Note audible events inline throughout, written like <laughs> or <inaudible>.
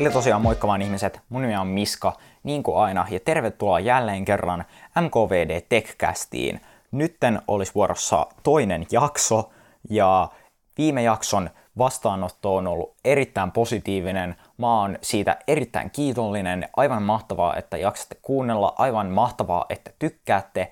Eli tosiaan moikka vaan ihmiset, mun nimi on Miska, niin kuin aina, ja tervetuloa jälleen kerran MKVD Techcastiin. Nytten olisi vuorossa toinen jakso, ja viime jakson vastaanotto on ollut erittäin positiivinen. Mä oon siitä erittäin kiitollinen. Aivan mahtavaa, että jaksatte kuunnella. Aivan mahtavaa, että tykkäätte.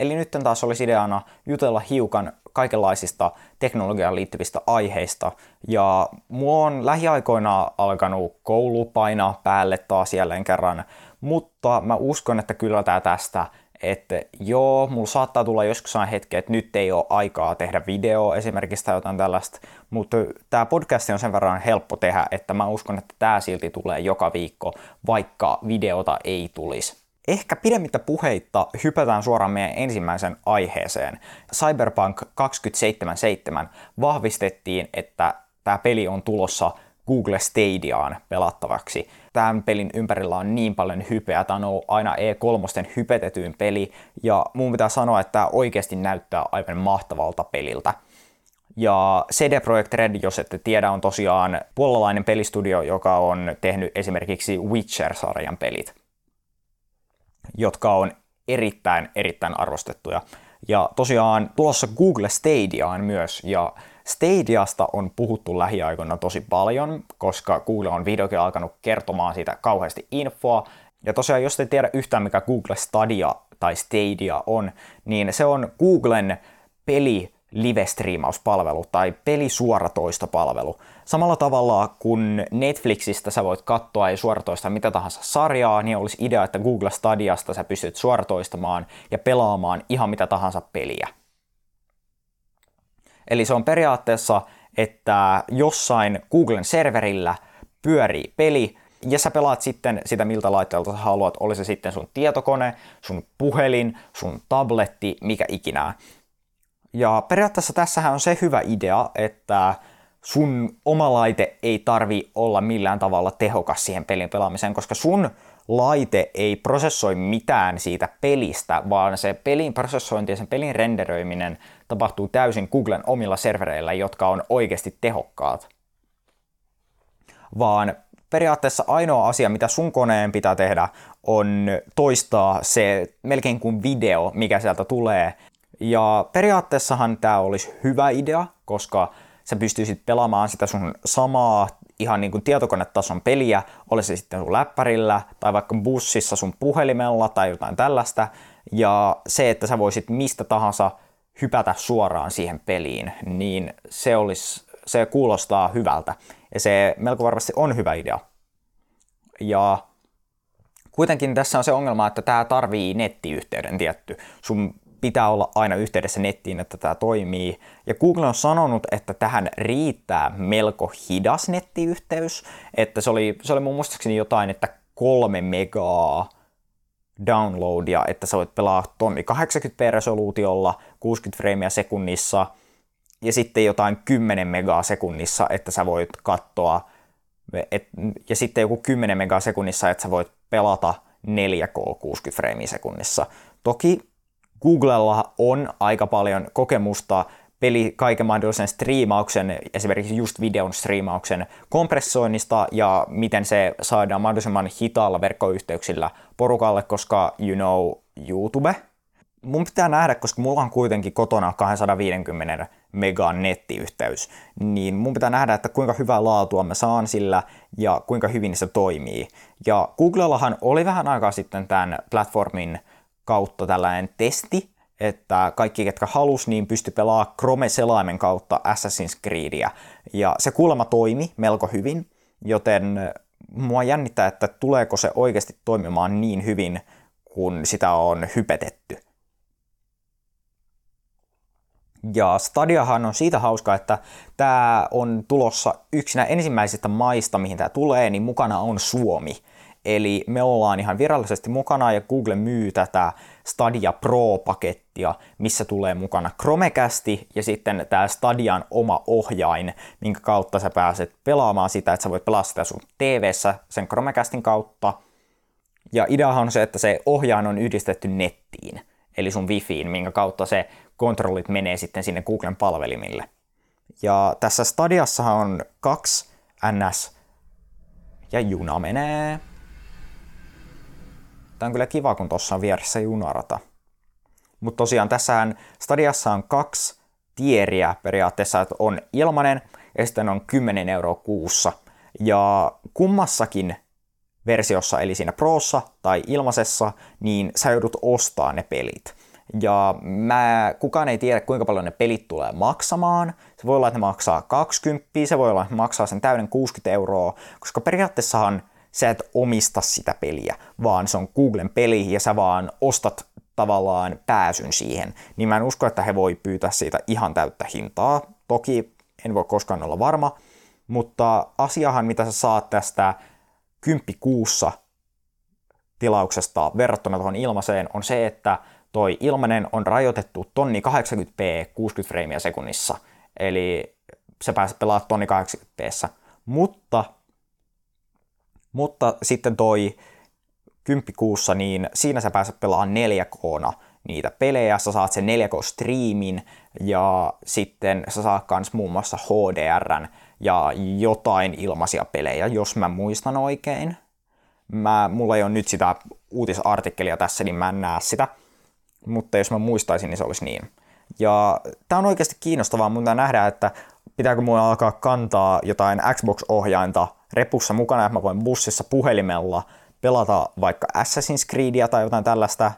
Eli nyt taas olisi ideana jutella hiukan kaikenlaisista teknologiaan liittyvistä aiheista. Ja mulla on lähiaikoina alkanut koulu painaa päälle taas jälleen kerran, mutta mä uskon, että kyllä tää tästä että joo, mulla saattaa tulla joskus hetki, että nyt ei ole aikaa tehdä video esimerkiksi tai jotain tällaista, mutta tämä podcast on sen verran helppo tehdä, että mä uskon, että tämä silti tulee joka viikko, vaikka videota ei tulisi. Ehkä pidemmittä puheitta hypätään suoraan meidän ensimmäisen aiheeseen. Cyberpunk 2077 vahvistettiin, että tämä peli on tulossa Google Stadiaan pelattavaksi. Tämän pelin ympärillä on niin paljon hypeä, tämä on ollut aina E3 hypetetyin peli, ja mun pitää sanoa, että tämä oikeasti näyttää aivan mahtavalta peliltä. Ja CD Projekt Red, jos ette tiedä, on tosiaan puolalainen pelistudio, joka on tehnyt esimerkiksi Witcher-sarjan pelit jotka on erittäin, erittäin arvostettuja. Ja tosiaan tulossa Google Stadiaan myös, ja Stadiasta on puhuttu lähiaikoina tosi paljon, koska Google on vihdoinkin alkanut kertomaan siitä kauheasti infoa. Ja tosiaan, jos te tiedä yhtään mikä Google Stadia tai Stadia on, niin se on Googlen peli live-striimauspalvelu tai pelisuoratoistopalvelu. Samalla tavalla kun Netflixistä sä voit katsoa ja suoratoista mitä tahansa sarjaa, niin olisi idea, että Google Stadiasta sä pystyt suoratoistamaan ja pelaamaan ihan mitä tahansa peliä. Eli se on periaatteessa, että jossain Googlen serverillä pyörii peli, ja sä pelaat sitten sitä miltä laitteelta sä haluat, oli se sitten sun tietokone, sun puhelin, sun tabletti, mikä ikinä. Ja periaatteessa tässähän on se hyvä idea, että sun oma laite ei tarvi olla millään tavalla tehokas siihen pelin pelaamiseen, koska sun laite ei prosessoi mitään siitä pelistä, vaan se pelin prosessointi ja sen pelin renderöiminen tapahtuu täysin Googlen omilla servereillä, jotka on oikeasti tehokkaat. Vaan periaatteessa ainoa asia, mitä sun koneen pitää tehdä, on toistaa se melkein kuin video, mikä sieltä tulee, ja periaatteessahan tämä olisi hyvä idea, koska sä pystyisit pelaamaan sitä sun samaa ihan niin kuin tietokonetason peliä, oli se sitten sun läppärillä tai vaikka bussissa sun puhelimella tai jotain tällaista. Ja se, että sä voisit mistä tahansa hypätä suoraan siihen peliin, niin se, olisi, se kuulostaa hyvältä. Ja se melko varmasti on hyvä idea. Ja kuitenkin tässä on se ongelma, että tämä tarvii nettiyhteyden tietty. Sun pitää olla aina yhteydessä nettiin, että tämä toimii. Ja Google on sanonut, että tähän riittää melko hidas nettiyhteys, että se oli, se oli mun muistaakseni jotain, että kolme megaa downloadia, että sä voit pelaa tonni 80p resoluutiolla, 60 freimiä sekunnissa, ja sitten jotain 10 megaa sekunnissa, että sä voit katsoa, et, ja sitten joku 10 megaa sekunnissa, että sä voit pelata 4K 60 freimiä sekunnissa. Toki Googlella on aika paljon kokemusta peli kaiken mahdollisen striimauksen, esimerkiksi just videon striimauksen kompressoinnista ja miten se saadaan mahdollisimman hitaalla verkkoyhteyksillä porukalle, koska you know YouTube. Mun pitää nähdä, koska mulla on kuitenkin kotona 250 megan nettiyhteys, niin mun pitää nähdä, että kuinka hyvää laatua mä saan sillä ja kuinka hyvin se toimii. Ja Googlellahan oli vähän aikaa sitten tämän platformin kautta tällainen testi, että kaikki, ketkä halus, niin pysty pelaamaan Chrome-selaimen kautta Assassin's Creedia. Ja se kuulemma toimi melko hyvin, joten mua jännittää, että tuleeko se oikeasti toimimaan niin hyvin, kun sitä on hypetetty. Ja Stadiahan on siitä hauska, että tämä on tulossa yksinä ensimmäisistä maista, mihin tämä tulee, niin mukana on Suomi. Eli me ollaan ihan virallisesti mukana ja Google myy tätä Stadia Pro-pakettia, missä tulee mukana Chromecasti ja sitten tämä Stadian oma ohjain, minkä kautta sä pääset pelaamaan sitä, että sä voit pelaa sitä sun tv sen Chromecastin kautta. Ja ideahan on se, että se ohjain on yhdistetty nettiin, eli sun wifiin, minkä kautta se kontrollit menee sitten sinne Googlen palvelimille. Ja tässä Stadiassahan on kaksi NS Ja juna menee. Tämä on kyllä kiva, kun tuossa on vieressä junarata. Mutta tosiaan tässähän Stadiassa on kaksi tieriä periaatteessa, että on ilmanen ja sitten on 10 euroa kuussa. Ja kummassakin versiossa, eli siinä Prossa tai ilmaisessa, niin sä joudut ostaa ne pelit. Ja mä, kukaan ei tiedä, kuinka paljon ne pelit tulee maksamaan. Se voi olla, että ne maksaa 20, se voi olla, että ne maksaa sen täyden 60 euroa, koska periaatteessahan sä et omista sitä peliä, vaan se on Googlen peli ja sä vaan ostat tavallaan pääsyn siihen. Niin mä en usko, että he voi pyytää siitä ihan täyttä hintaa. Toki en voi koskaan olla varma, mutta asiahan, mitä sä saat tästä kymppikuussa tilauksesta verrattuna tuohon ilmaiseen, on se, että toi ilmanen on rajoitettu tonni 80p 60 freimiä sekunnissa, eli se pääset pelaamaan tonni 80p. Mutta, mutta sitten toi kymppikuussa, niin siinä sä pääset pelaamaan 4 k niitä pelejä, sä saat sen 4K-striimin ja sitten sä saat kans muun muassa HDRn ja jotain ilmaisia pelejä, jos mä muistan oikein. Mä, mulla ei ole nyt sitä uutisartikkelia tässä, niin mä en näe sitä, mutta jos mä muistaisin, niin se olisi niin. Ja tää on oikeasti kiinnostavaa, mutta nähdään, että pitääkö mulla alkaa kantaa jotain Xbox-ohjainta repussa mukana, että mä voin bussissa puhelimella pelata vaikka Assassin's Creedia tai jotain tällaista.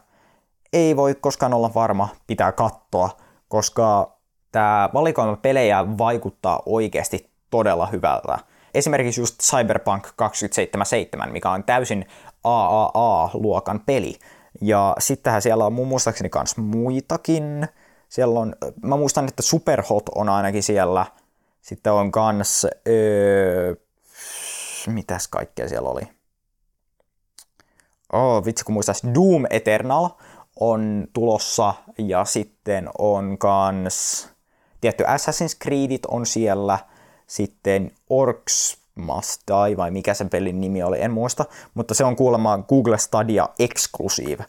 Ei voi koskaan olla varma, pitää katsoa, koska tämä valikoima pelejä vaikuttaa oikeasti todella hyvältä. Esimerkiksi just Cyberpunk 2077, mikä on täysin AAA-luokan peli. Ja sittenhän siellä on muun muistaakseni kans muitakin. Siellä on, mä muistan, että Superhot on ainakin siellä. Sitten on kans, öö, mitäs kaikkea siellä oli? Oh, vitsi kun muistais, Doom Eternal on tulossa ja sitten on kans, tietty Assassin's Creedit on siellä – sitten Orcs Must Die, vai mikä sen pelin nimi oli, en muista, mutta se on kuulemma Google Stadia Exclusive,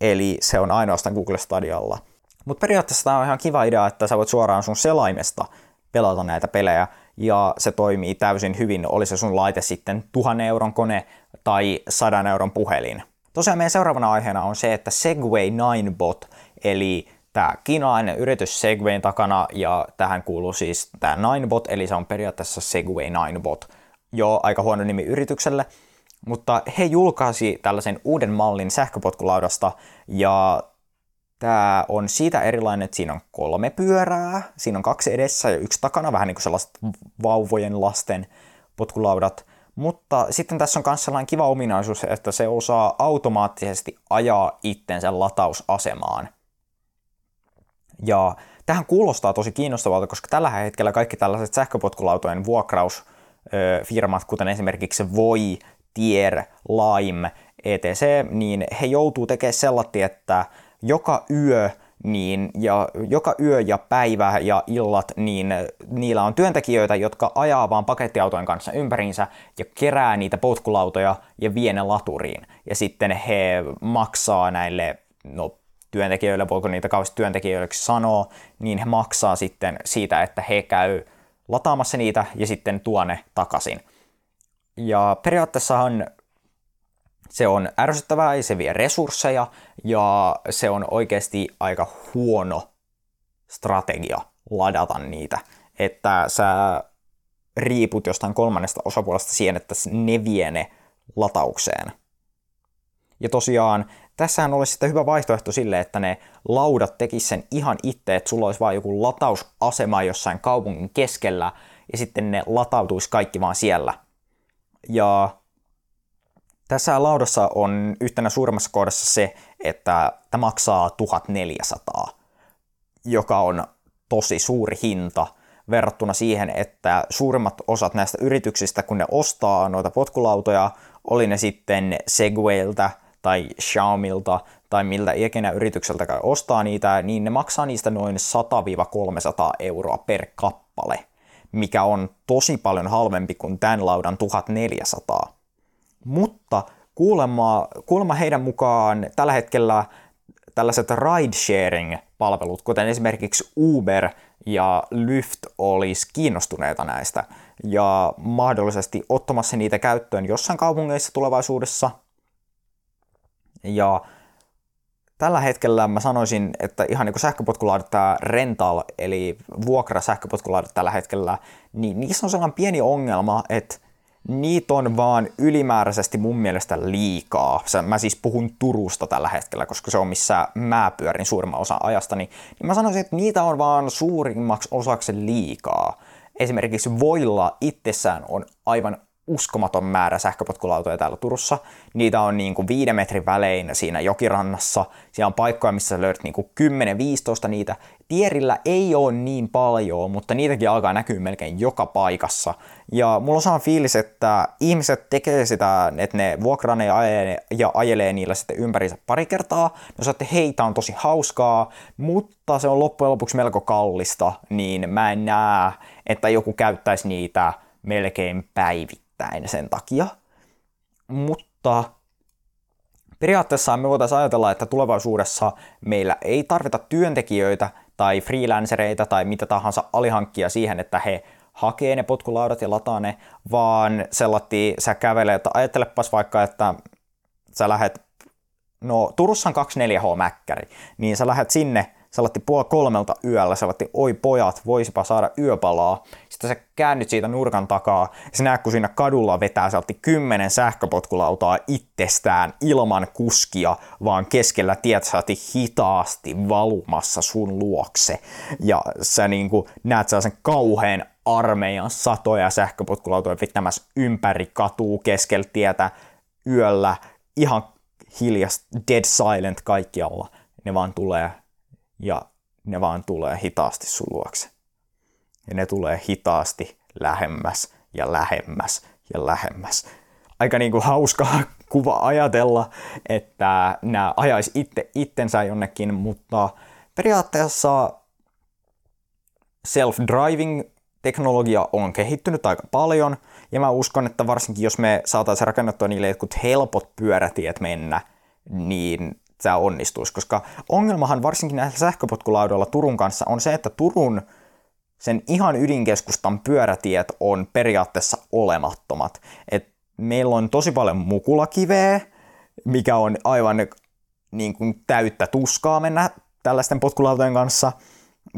eli se on ainoastaan Google Stadialla. Mutta periaatteessa tämä on ihan kiva idea, että sä voit suoraan sun selaimesta pelata näitä pelejä, ja se toimii täysin hyvin, oli se sun laite sitten tuhannen euron kone tai sadan euron puhelin. Tosiaan meidän seuraavana aiheena on se, että Segway 9 Bot, eli tämä kiinalainen yritys Segwayn takana, ja tähän kuuluu siis tämä Ninebot, eli se on periaatteessa Segway Ninebot, jo aika huono nimi yritykselle, mutta he julkaisi tällaisen uuden mallin sähköpotkulaudasta, ja tämä on siitä erilainen, että siinä on kolme pyörää, siinä on kaksi edessä ja yksi takana, vähän niin kuin sellaiset vauvojen lasten potkulaudat, mutta sitten tässä on myös sellainen kiva ominaisuus, että se osaa automaattisesti ajaa itsensä latausasemaan. Ja tähän kuulostaa tosi kiinnostavalta, koska tällä hetkellä kaikki tällaiset sähköpotkulautojen vuokrausfirmat, kuten esimerkiksi Voi, Tier, Lime, etc., niin he joutuu tekemään sellaista, että joka yö niin, ja joka yö ja päivä ja illat, niin niillä on työntekijöitä, jotka ajaa vaan pakettiautojen kanssa ympäriinsä ja kerää niitä potkulautoja ja vie ne laturiin. Ja sitten he maksaa näille no, työntekijöille, voiko niitä kauheasti työntekijöiksi sanoa, niin he maksaa sitten siitä, että he käy lataamassa niitä ja sitten tuo ne takaisin. Ja periaatteessahan se on ärsyttävää ja se vie resursseja ja se on oikeasti aika huono strategia ladata niitä, että sä riiput jostain kolmannesta osapuolesta siihen, että ne vie ne lataukseen. Ja tosiaan tässähän olisi sitten hyvä vaihtoehto sille, että ne laudat tekis sen ihan itse, että sulla olisi vain joku latausasema jossain kaupungin keskellä, ja sitten ne latautuisi kaikki vaan siellä. Ja tässä laudassa on yhtenä suurimmassa kohdassa se, että tämä maksaa 1400, joka on tosi suuri hinta verrattuna siihen, että suurimmat osat näistä yrityksistä, kun ne ostaa noita potkulautoja, oli ne sitten Segwayltä, tai Xiaomilta tai miltä ikinä yritykseltä ostaa niitä, niin ne maksaa niistä noin 100-300 euroa per kappale, mikä on tosi paljon halvempi kuin tämän laudan 1400. Mutta kuulemma, kuulemma heidän mukaan tällä hetkellä tällaiset ride-sharing-palvelut, kuten esimerkiksi Uber ja Lyft olisi kiinnostuneita näistä ja mahdollisesti ottamassa niitä käyttöön jossain kaupungeissa tulevaisuudessa. Ja tällä hetkellä mä sanoisin, että ihan niin kuin tämä rental, eli vuokra sähköpotkulaudat tällä hetkellä, niin niissä on sellainen pieni ongelma, että niitä on vaan ylimääräisesti mun mielestä liikaa. Mä siis puhun Turusta tällä hetkellä, koska se on missä mä pyörin suurimman osan ajasta, niin, niin mä sanoisin, että niitä on vaan suurimmaksi osaksi liikaa. Esimerkiksi Voilla itsessään on aivan uskomaton määrä sähköpotkulautoja täällä Turussa. Niitä on niin kuin viiden metrin välein siinä jokirannassa. Siellä on paikkoja, missä löydät niin kuin 10-15 niitä. Tierillä ei ole niin paljon, mutta niitäkin alkaa näkyä melkein joka paikassa. Ja mulla on sama fiilis, että ihmiset tekee sitä, että ne vuokraa ne ja ajelee, niillä sitten ympärinsä pari kertaa. No sä että on tosi hauskaa, mutta se on loppujen lopuksi melko kallista, niin mä en näe, että joku käyttäisi niitä melkein päivittäin päivittäin sen takia. Mutta periaatteessa me voitaisiin ajatella, että tulevaisuudessa meillä ei tarvita työntekijöitä tai freelancereita tai mitä tahansa alihankkia siihen, että he hakee ne potkulaudat ja lataa ne, vaan sellatti sä kävelet, että ajattelepas vaikka, että sä lähet, no Turussa on 24H Mäkkäri, niin sä lähet sinne sä puoli kolmelta yöllä, sä oi pojat, voisipa saada yöpalaa. Sitten sä käännyt siitä nurkan takaa, ja sä näet, kun siinä kadulla vetää, otti kymmenen sähköpotkulautaa itsestään ilman kuskia, vaan keskellä tiet sä hitaasti valumassa sun luokse. Ja sä niin kuin näet sen kauheen armeijan satoja sähköpotkulautoja vetämässä ympäri katuu keskellä tietä yöllä, ihan hiljasta, dead silent kaikkialla. Ne vaan tulee ja ne vaan tulee hitaasti sun luokse. Ja ne tulee hitaasti lähemmäs ja lähemmäs ja lähemmäs. Aika niin kuin hauska <laughs> kuva ajatella, että nämä ajaisi itse itsensä jonnekin, mutta periaatteessa self-driving teknologia on kehittynyt aika paljon, ja mä uskon, että varsinkin jos me saataisiin rakennettua niille jotkut helpot pyörätiet mennä, niin tämä onnistuisi, koska ongelmahan varsinkin näillä sähköpotkulaudoilla Turun kanssa on se, että Turun sen ihan ydinkeskustan pyörätiet on periaatteessa olemattomat. Et meillä on tosi paljon mukulakiveä, mikä on aivan niin kuin täyttä tuskaa mennä tällaisten potkulautojen kanssa.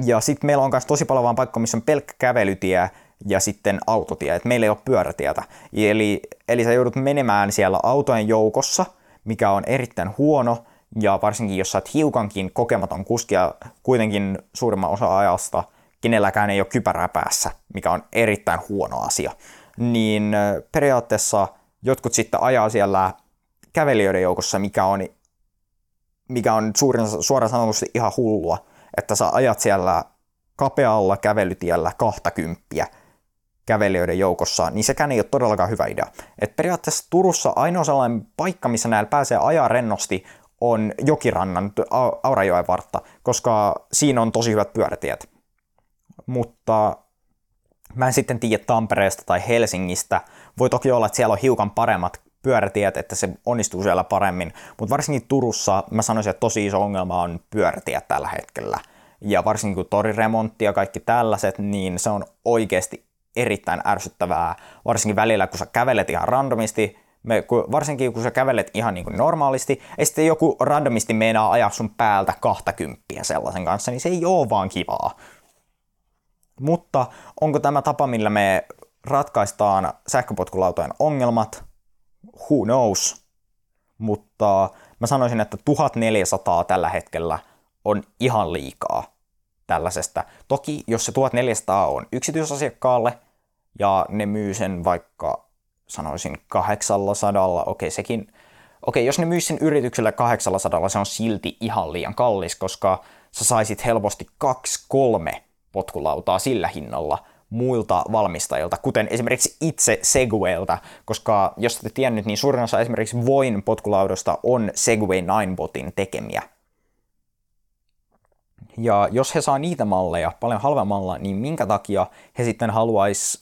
Ja sitten meillä on myös tosi paljon vaan paikka, missä on pelkkä kävelytie ja sitten autotie, että meillä ei ole pyörätietä. Eli, eli sä joudut menemään siellä autojen joukossa, mikä on erittäin huono, ja varsinkin jos sä oot hiukankin kokematon kuski ja kuitenkin suurimman osa ajasta kenelläkään ei ole kypärää päässä, mikä on erittäin huono asia, niin periaatteessa jotkut sitten ajaa siellä kävelijöiden joukossa, mikä on, mikä on suurin, suoraan sanotusti ihan hullua, että sä ajat siellä kapealla kävelytiellä 20 kävelijöiden joukossa, niin sekään ei ole todellakaan hyvä idea. Et periaatteessa Turussa ainoa sellainen paikka, missä näillä pääsee ajaa rennosti, on Jokirannan Aurajoen vartta, koska siinä on tosi hyvät pyörätiet. Mutta mä en sitten tiedä Tampereesta tai Helsingistä. Voi toki olla, että siellä on hiukan paremmat pyörätiet, että se onnistuu siellä paremmin, mutta varsinkin Turussa mä sanoisin, että tosi iso ongelma on pyörätiet tällä hetkellä. Ja varsinkin kun toriremontti ja kaikki tällaiset, niin se on oikeasti erittäin ärsyttävää, varsinkin välillä kun sä kävelet ihan randomisti, me, kun, varsinkin kun sä kävelet ihan niin kuin normaalisti, ja sitten joku randomisti meinaa ajaa sun päältä 20 sellaisen kanssa, niin se ei ole vaan kivaa. Mutta onko tämä tapa, millä me ratkaistaan sähköpotkulautojen ongelmat? Who knows? Mutta mä sanoisin, että 1400 tällä hetkellä on ihan liikaa tällaisesta. Toki jos se 1400 on yksityisasiakkaalle ja ne myy sen vaikka sanoisin 800, okei sekin, okei jos ne myisi sen yritykselle 800, se on silti ihan liian kallis, koska sä saisit helposti kaksi kolme potkulautaa sillä hinnalla muilta valmistajilta, kuten esimerkiksi itse Segwaylta, koska jos ette tiennyt, niin suurin osa esimerkiksi Voin potkulaudosta on Segway 9botin tekemiä. Ja jos he saa niitä malleja paljon halvemmalla, niin minkä takia he sitten haluaisi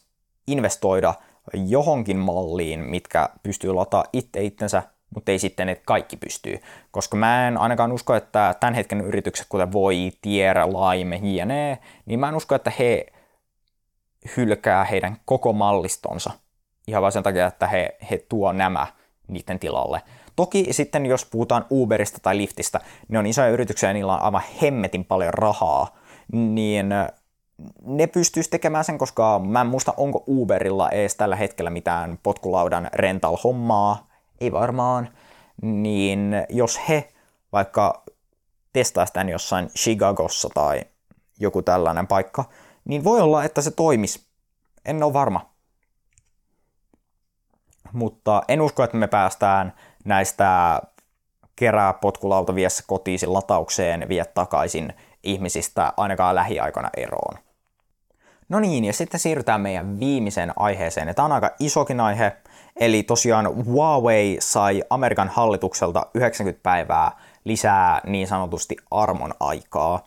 investoida – johonkin malliin, mitkä pystyy lataa itse itsensä mutta ei sitten, että kaikki pystyy. Koska mä en ainakaan usko, että tämän hetken yritykset, kuten Voi, Tier, Lime, jne., niin mä en usko, että he hylkää heidän koko mallistonsa ihan vain sen takia, että he, he tuo nämä niiden tilalle. Toki sitten jos puhutaan Uberista tai Liftistä, ne on isoja yrityksiä ja niillä on aivan hemmetin paljon rahaa, niin ne pystyisi tekemään sen, koska mä en muista, onko Uberilla edes tällä hetkellä mitään potkulaudan rental-hommaa, ei varmaan, niin jos he vaikka testaisi tämän jossain Chicagossa tai joku tällainen paikka, niin voi olla, että se toimisi. En ole varma. Mutta en usko, että me päästään näistä kerää potkulauta viessä lataukseen, vie takaisin ihmisistä ainakaan lähiaikoina eroon. No niin, ja sitten siirrytään meidän viimeiseen aiheeseen, ja tämä on aika isokin aihe, eli tosiaan Huawei sai Amerikan hallitukselta 90 päivää lisää niin sanotusti armon aikaa.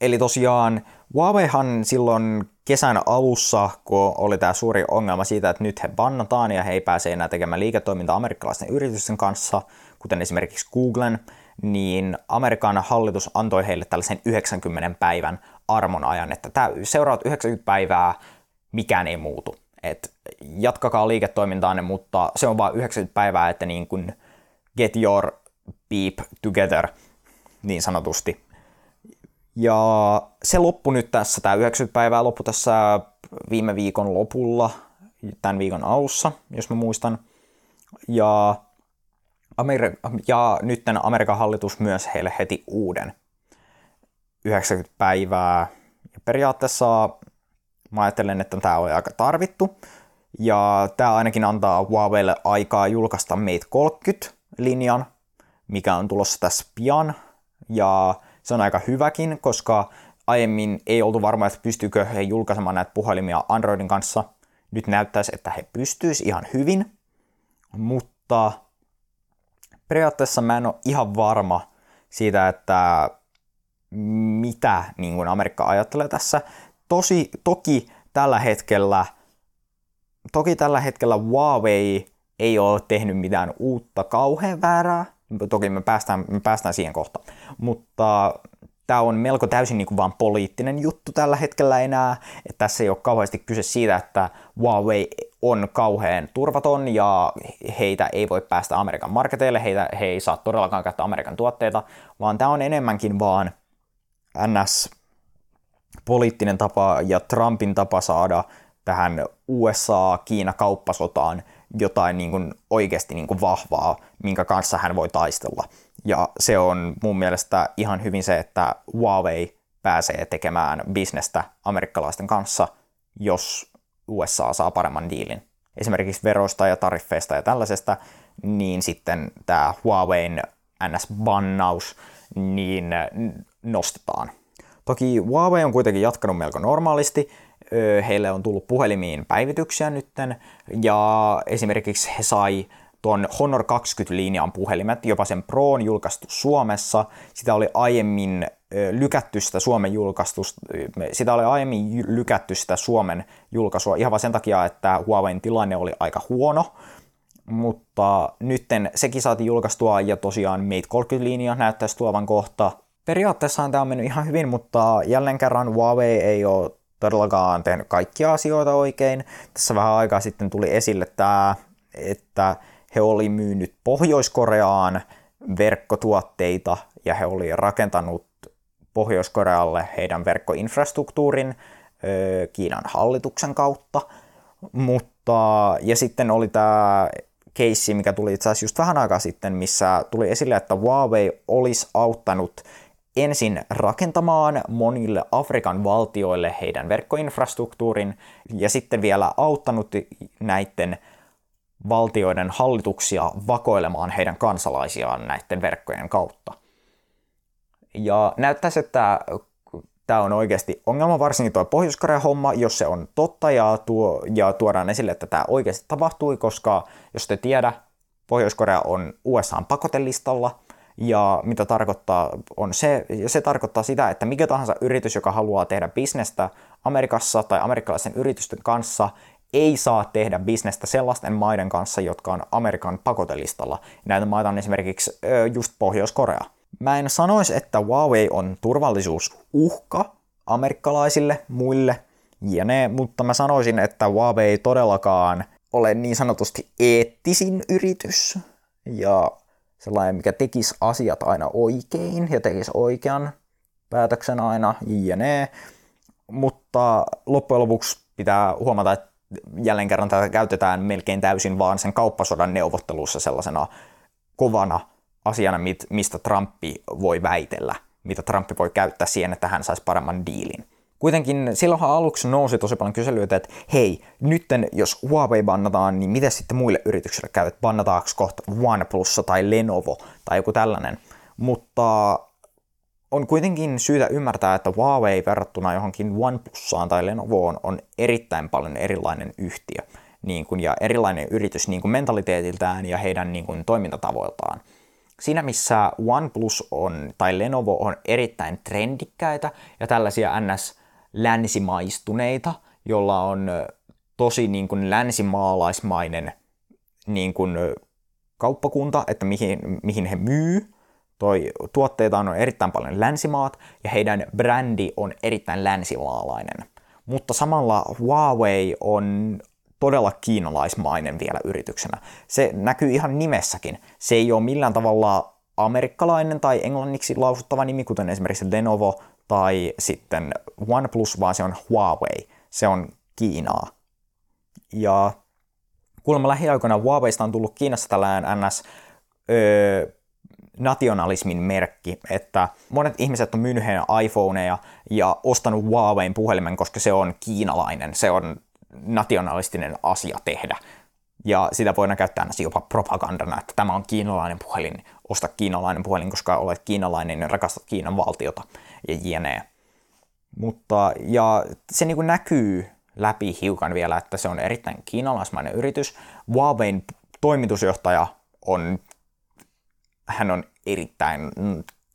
Eli tosiaan Huaweihan silloin kesän alussa, kun oli tämä suuri ongelma siitä, että nyt he bannataan ja he ei pääse enää tekemään liiketoimintaa amerikkalaisten yritysten kanssa, kuten esimerkiksi Googlen, niin Amerikan hallitus antoi heille tällaisen 90 päivän armon ajan, että tämä seuraavat 90 päivää mikään ei muutu. Et jatkakaa liiketoimintaanne, mutta se on vain 90 päivää, että niin kuin get your beep together, niin sanotusti. Ja se loppui nyt tässä, tämä 90 päivää loppui tässä viime viikon lopulla, tämän viikon alussa, jos mä muistan. Ja, Amer- ja nyt Amerikan hallitus myös heille heti uuden 90 päivää. Ja periaatteessa mä ajattelen, että tämä oli aika tarvittu. Ja tämä ainakin antaa Huaweille aikaa julkaista Mate 30-linjan, mikä on tulossa tässä pian. Ja se on aika hyväkin, koska aiemmin ei oltu varma, että pystyykö he julkaisemaan näitä puhelimia Androidin kanssa. Nyt näyttäisi, että he pystyisivät ihan hyvin, mutta periaatteessa mä en ole ihan varma siitä, että mitä niin kuin Amerikka ajattelee tässä. Tosi, toki tällä hetkellä toki tällä hetkellä Huawei ei ole tehnyt mitään uutta kauhean väärää, Toki me päästään, me päästään siihen kohta. Mutta tämä on melko täysin niin kuin vaan poliittinen juttu tällä hetkellä enää. Että tässä ei ole kauheasti kyse siitä, että Huawei on kauhean turvaton ja heitä ei voi päästä Amerikan marketeille, heitä, he ei saa todellakaan käyttää Amerikan tuotteita, vaan tämä on enemmänkin vaan NS poliittinen tapa ja Trumpin tapa saada tähän USA-Kiina-kauppasotaan jotain niin kuin oikeasti niin kuin vahvaa, minkä kanssa hän voi taistella. Ja se on mun mielestä ihan hyvin se, että Huawei pääsee tekemään bisnestä amerikkalaisten kanssa, jos USA saa paremman diilin. Esimerkiksi veroista ja tariffeista ja tällaisesta, niin sitten tämä Huawein NS-bannaus niin nostetaan. Toki Huawei on kuitenkin jatkanut melko normaalisti, heille on tullut puhelimiin päivityksiä nytten, ja esimerkiksi he sai tuon Honor 20-linjan puhelimet, jopa sen Proon julkaistu Suomessa. Sitä oli aiemmin lykätty sitä Suomen julkaistusta, sitä oli aiemmin lykätty sitä Suomen julkaisua ihan vain sen takia, että Huawein tilanne oli aika huono, mutta nytten sekin saatiin julkaistua ja tosiaan Mate 30-linja näyttäisi tuovan kohta. Periaatteessa tämä on mennyt ihan hyvin, mutta jälleen kerran Huawei ei ole todellakaan tehnyt kaikkia asioita oikein. Tässä vähän aikaa sitten tuli esille tämä, että he oli myynyt Pohjois-Koreaan verkkotuotteita ja he oli rakentanut Pohjois-Korealle heidän verkkoinfrastruktuurin Kiinan hallituksen kautta. Mutta, ja sitten oli tämä keissi, mikä tuli itse asiassa just vähän aikaa sitten, missä tuli esille, että Huawei olisi auttanut ensin rakentamaan monille Afrikan valtioille heidän verkkoinfrastruktuurin ja sitten vielä auttanut näiden valtioiden hallituksia vakoilemaan heidän kansalaisiaan näiden verkkojen kautta. Ja näyttäisi, että tämä on oikeasti ongelma, varsinkin tuo pohjois homma, jos se on totta ja, tuo, ja tuodaan esille, että tämä oikeasti tapahtui, koska jos te tiedä, Pohjois-Korea on USAn pakotelistalla – ja mitä tarkoittaa on se, ja se tarkoittaa sitä, että mikä tahansa yritys, joka haluaa tehdä bisnestä Amerikassa tai amerikkalaisen yritysten kanssa, ei saa tehdä bisnestä sellaisten maiden kanssa, jotka on Amerikan pakotelistalla. Näitä maita on esimerkiksi just Pohjois-Korea. Mä en sanoisi, että Huawei on turvallisuusuhka amerikkalaisille, muille jne, mutta mä sanoisin, että Huawei ei todellakaan ole niin sanotusti eettisin yritys ja sellainen, mikä tekisi asiat aina oikein ja tekisi oikean päätöksen aina jne. Mutta loppujen lopuksi pitää huomata, että jälleen kerran tätä käytetään melkein täysin vaan sen kauppasodan neuvottelussa sellaisena kovana asiana, mistä Trumpi voi väitellä, mitä Trumpi voi käyttää siihen, että hän saisi paremman diilin. Kuitenkin silloinhan aluksi nousi tosi paljon kyselyitä, että hei, nytten jos Huawei bannataan, niin miten sitten muille yrityksille käy, että bannataanko kohta OnePlus tai Lenovo tai joku tällainen. Mutta on kuitenkin syytä ymmärtää, että Huawei verrattuna johonkin OnePlusaan tai Lenovoon on erittäin paljon erilainen yhtiö niin kuin, ja erilainen yritys niin kuin mentaliteetiltään ja heidän niin kuin, toimintatavoiltaan. Siinä missä OnePlus on tai Lenovo on erittäin trendikkäitä ja tällaisia ns länsimaistuneita, jolla on tosi niin kuin länsimaalaismainen niin kuin kauppakunta, että mihin, mihin he myy. Toi tuotteita on erittäin paljon länsimaat ja heidän brändi on erittäin länsimaalainen. Mutta samalla Huawei on todella kiinalaismainen vielä yrityksenä. Se näkyy ihan nimessäkin. Se ei ole millään tavalla amerikkalainen tai englanniksi lausuttava nimi, kuten esimerkiksi Lenovo tai sitten OnePlus, vaan se on Huawei. Se on Kiinaa. Ja kuulemma lähiaikoina Huaweista on tullut Kiinassa tällainen NS öö, nationalismin merkki, että monet ihmiset on myynyt heidän iPhoneja ja ostanut Huawein puhelimen, koska se on kiinalainen, se on nationalistinen asia tehdä. Ja sitä voidaan käyttää jopa propagandana, että tämä on kiinalainen puhelin, osta kiinalainen puhelin, koska olet kiinalainen ja rakastat Kiinan valtiota ja jne. Mutta, ja se niin kuin näkyy läpi hiukan vielä, että se on erittäin kiinalaismainen yritys. Huawein toimitusjohtaja on, hän on erittäin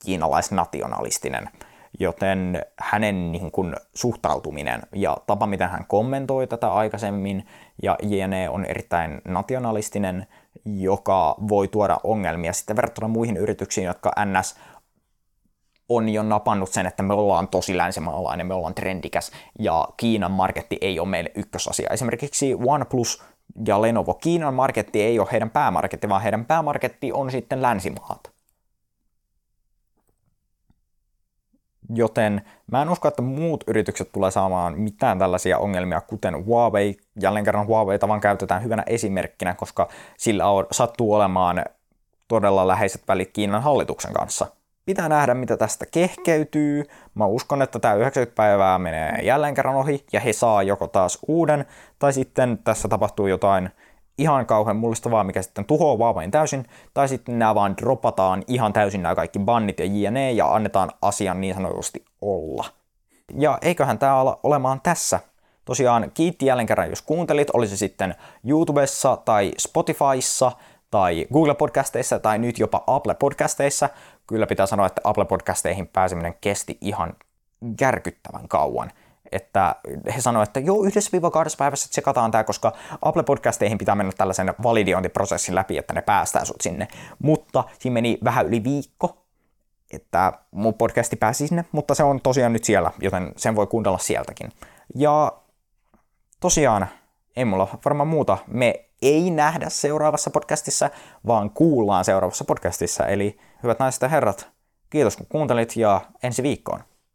kiinalaisnationalistinen, joten hänen niin kuin, suhtautuminen ja tapa, miten hän kommentoi tätä aikaisemmin ja jne. on erittäin nationalistinen, joka voi tuoda ongelmia sitten verrattuna muihin yrityksiin, jotka ns on jo napannut sen, että me ollaan tosi länsimaalainen, me ollaan trendikäs ja Kiinan marketti ei ole meille ykkösasia. Esimerkiksi OnePlus ja Lenovo, Kiinan marketti ei ole heidän päämarketti, vaan heidän päämarketti on sitten länsimaat. Joten mä en usko, että muut yritykset tulee saamaan mitään tällaisia ongelmia, kuten Huawei. Jälleen kerran Huawei tavan käytetään hyvänä esimerkkinä, koska sillä on, sattuu olemaan todella läheiset välit Kiinan hallituksen kanssa – Pitää nähdä, mitä tästä kehkeytyy. Mä uskon, että tämä 90 päivää menee jälleen kerran ohi ja he saa joko taas uuden, tai sitten tässä tapahtuu jotain ihan kauhean mullistavaa, mikä sitten tuhoaa Huawein täysin, tai sitten nämä vaan dropataan ihan täysin nämä kaikki bannit ja jne, ja annetaan asian niin sanotusti olla. Ja eiköhän tämä ala olemaan tässä. Tosiaan kiitti jälleen kerran, jos kuuntelit, oli se sitten YouTubessa tai Spotifyssa, tai Google Podcasteissa tai nyt jopa Apple Podcasteissa. Kyllä pitää sanoa, että Apple Podcasteihin pääseminen kesti ihan järkyttävän kauan. Että he sanoivat, että joo, yhdessä viiva kahdessa päivässä tsekataan tämä, koska Apple Podcasteihin pitää mennä tällaisen validiointiprosessin läpi, että ne päästää sut sinne. Mutta siinä meni vähän yli viikko, että mun podcasti pääsi sinne, mutta se on tosiaan nyt siellä, joten sen voi kuunnella sieltäkin. Ja tosiaan, ei mulla varmaan muuta. Me ei nähdä seuraavassa podcastissa, vaan kuullaan seuraavassa podcastissa. Eli hyvät naiset ja herrat, kiitos kun kuuntelit ja ensi viikkoon.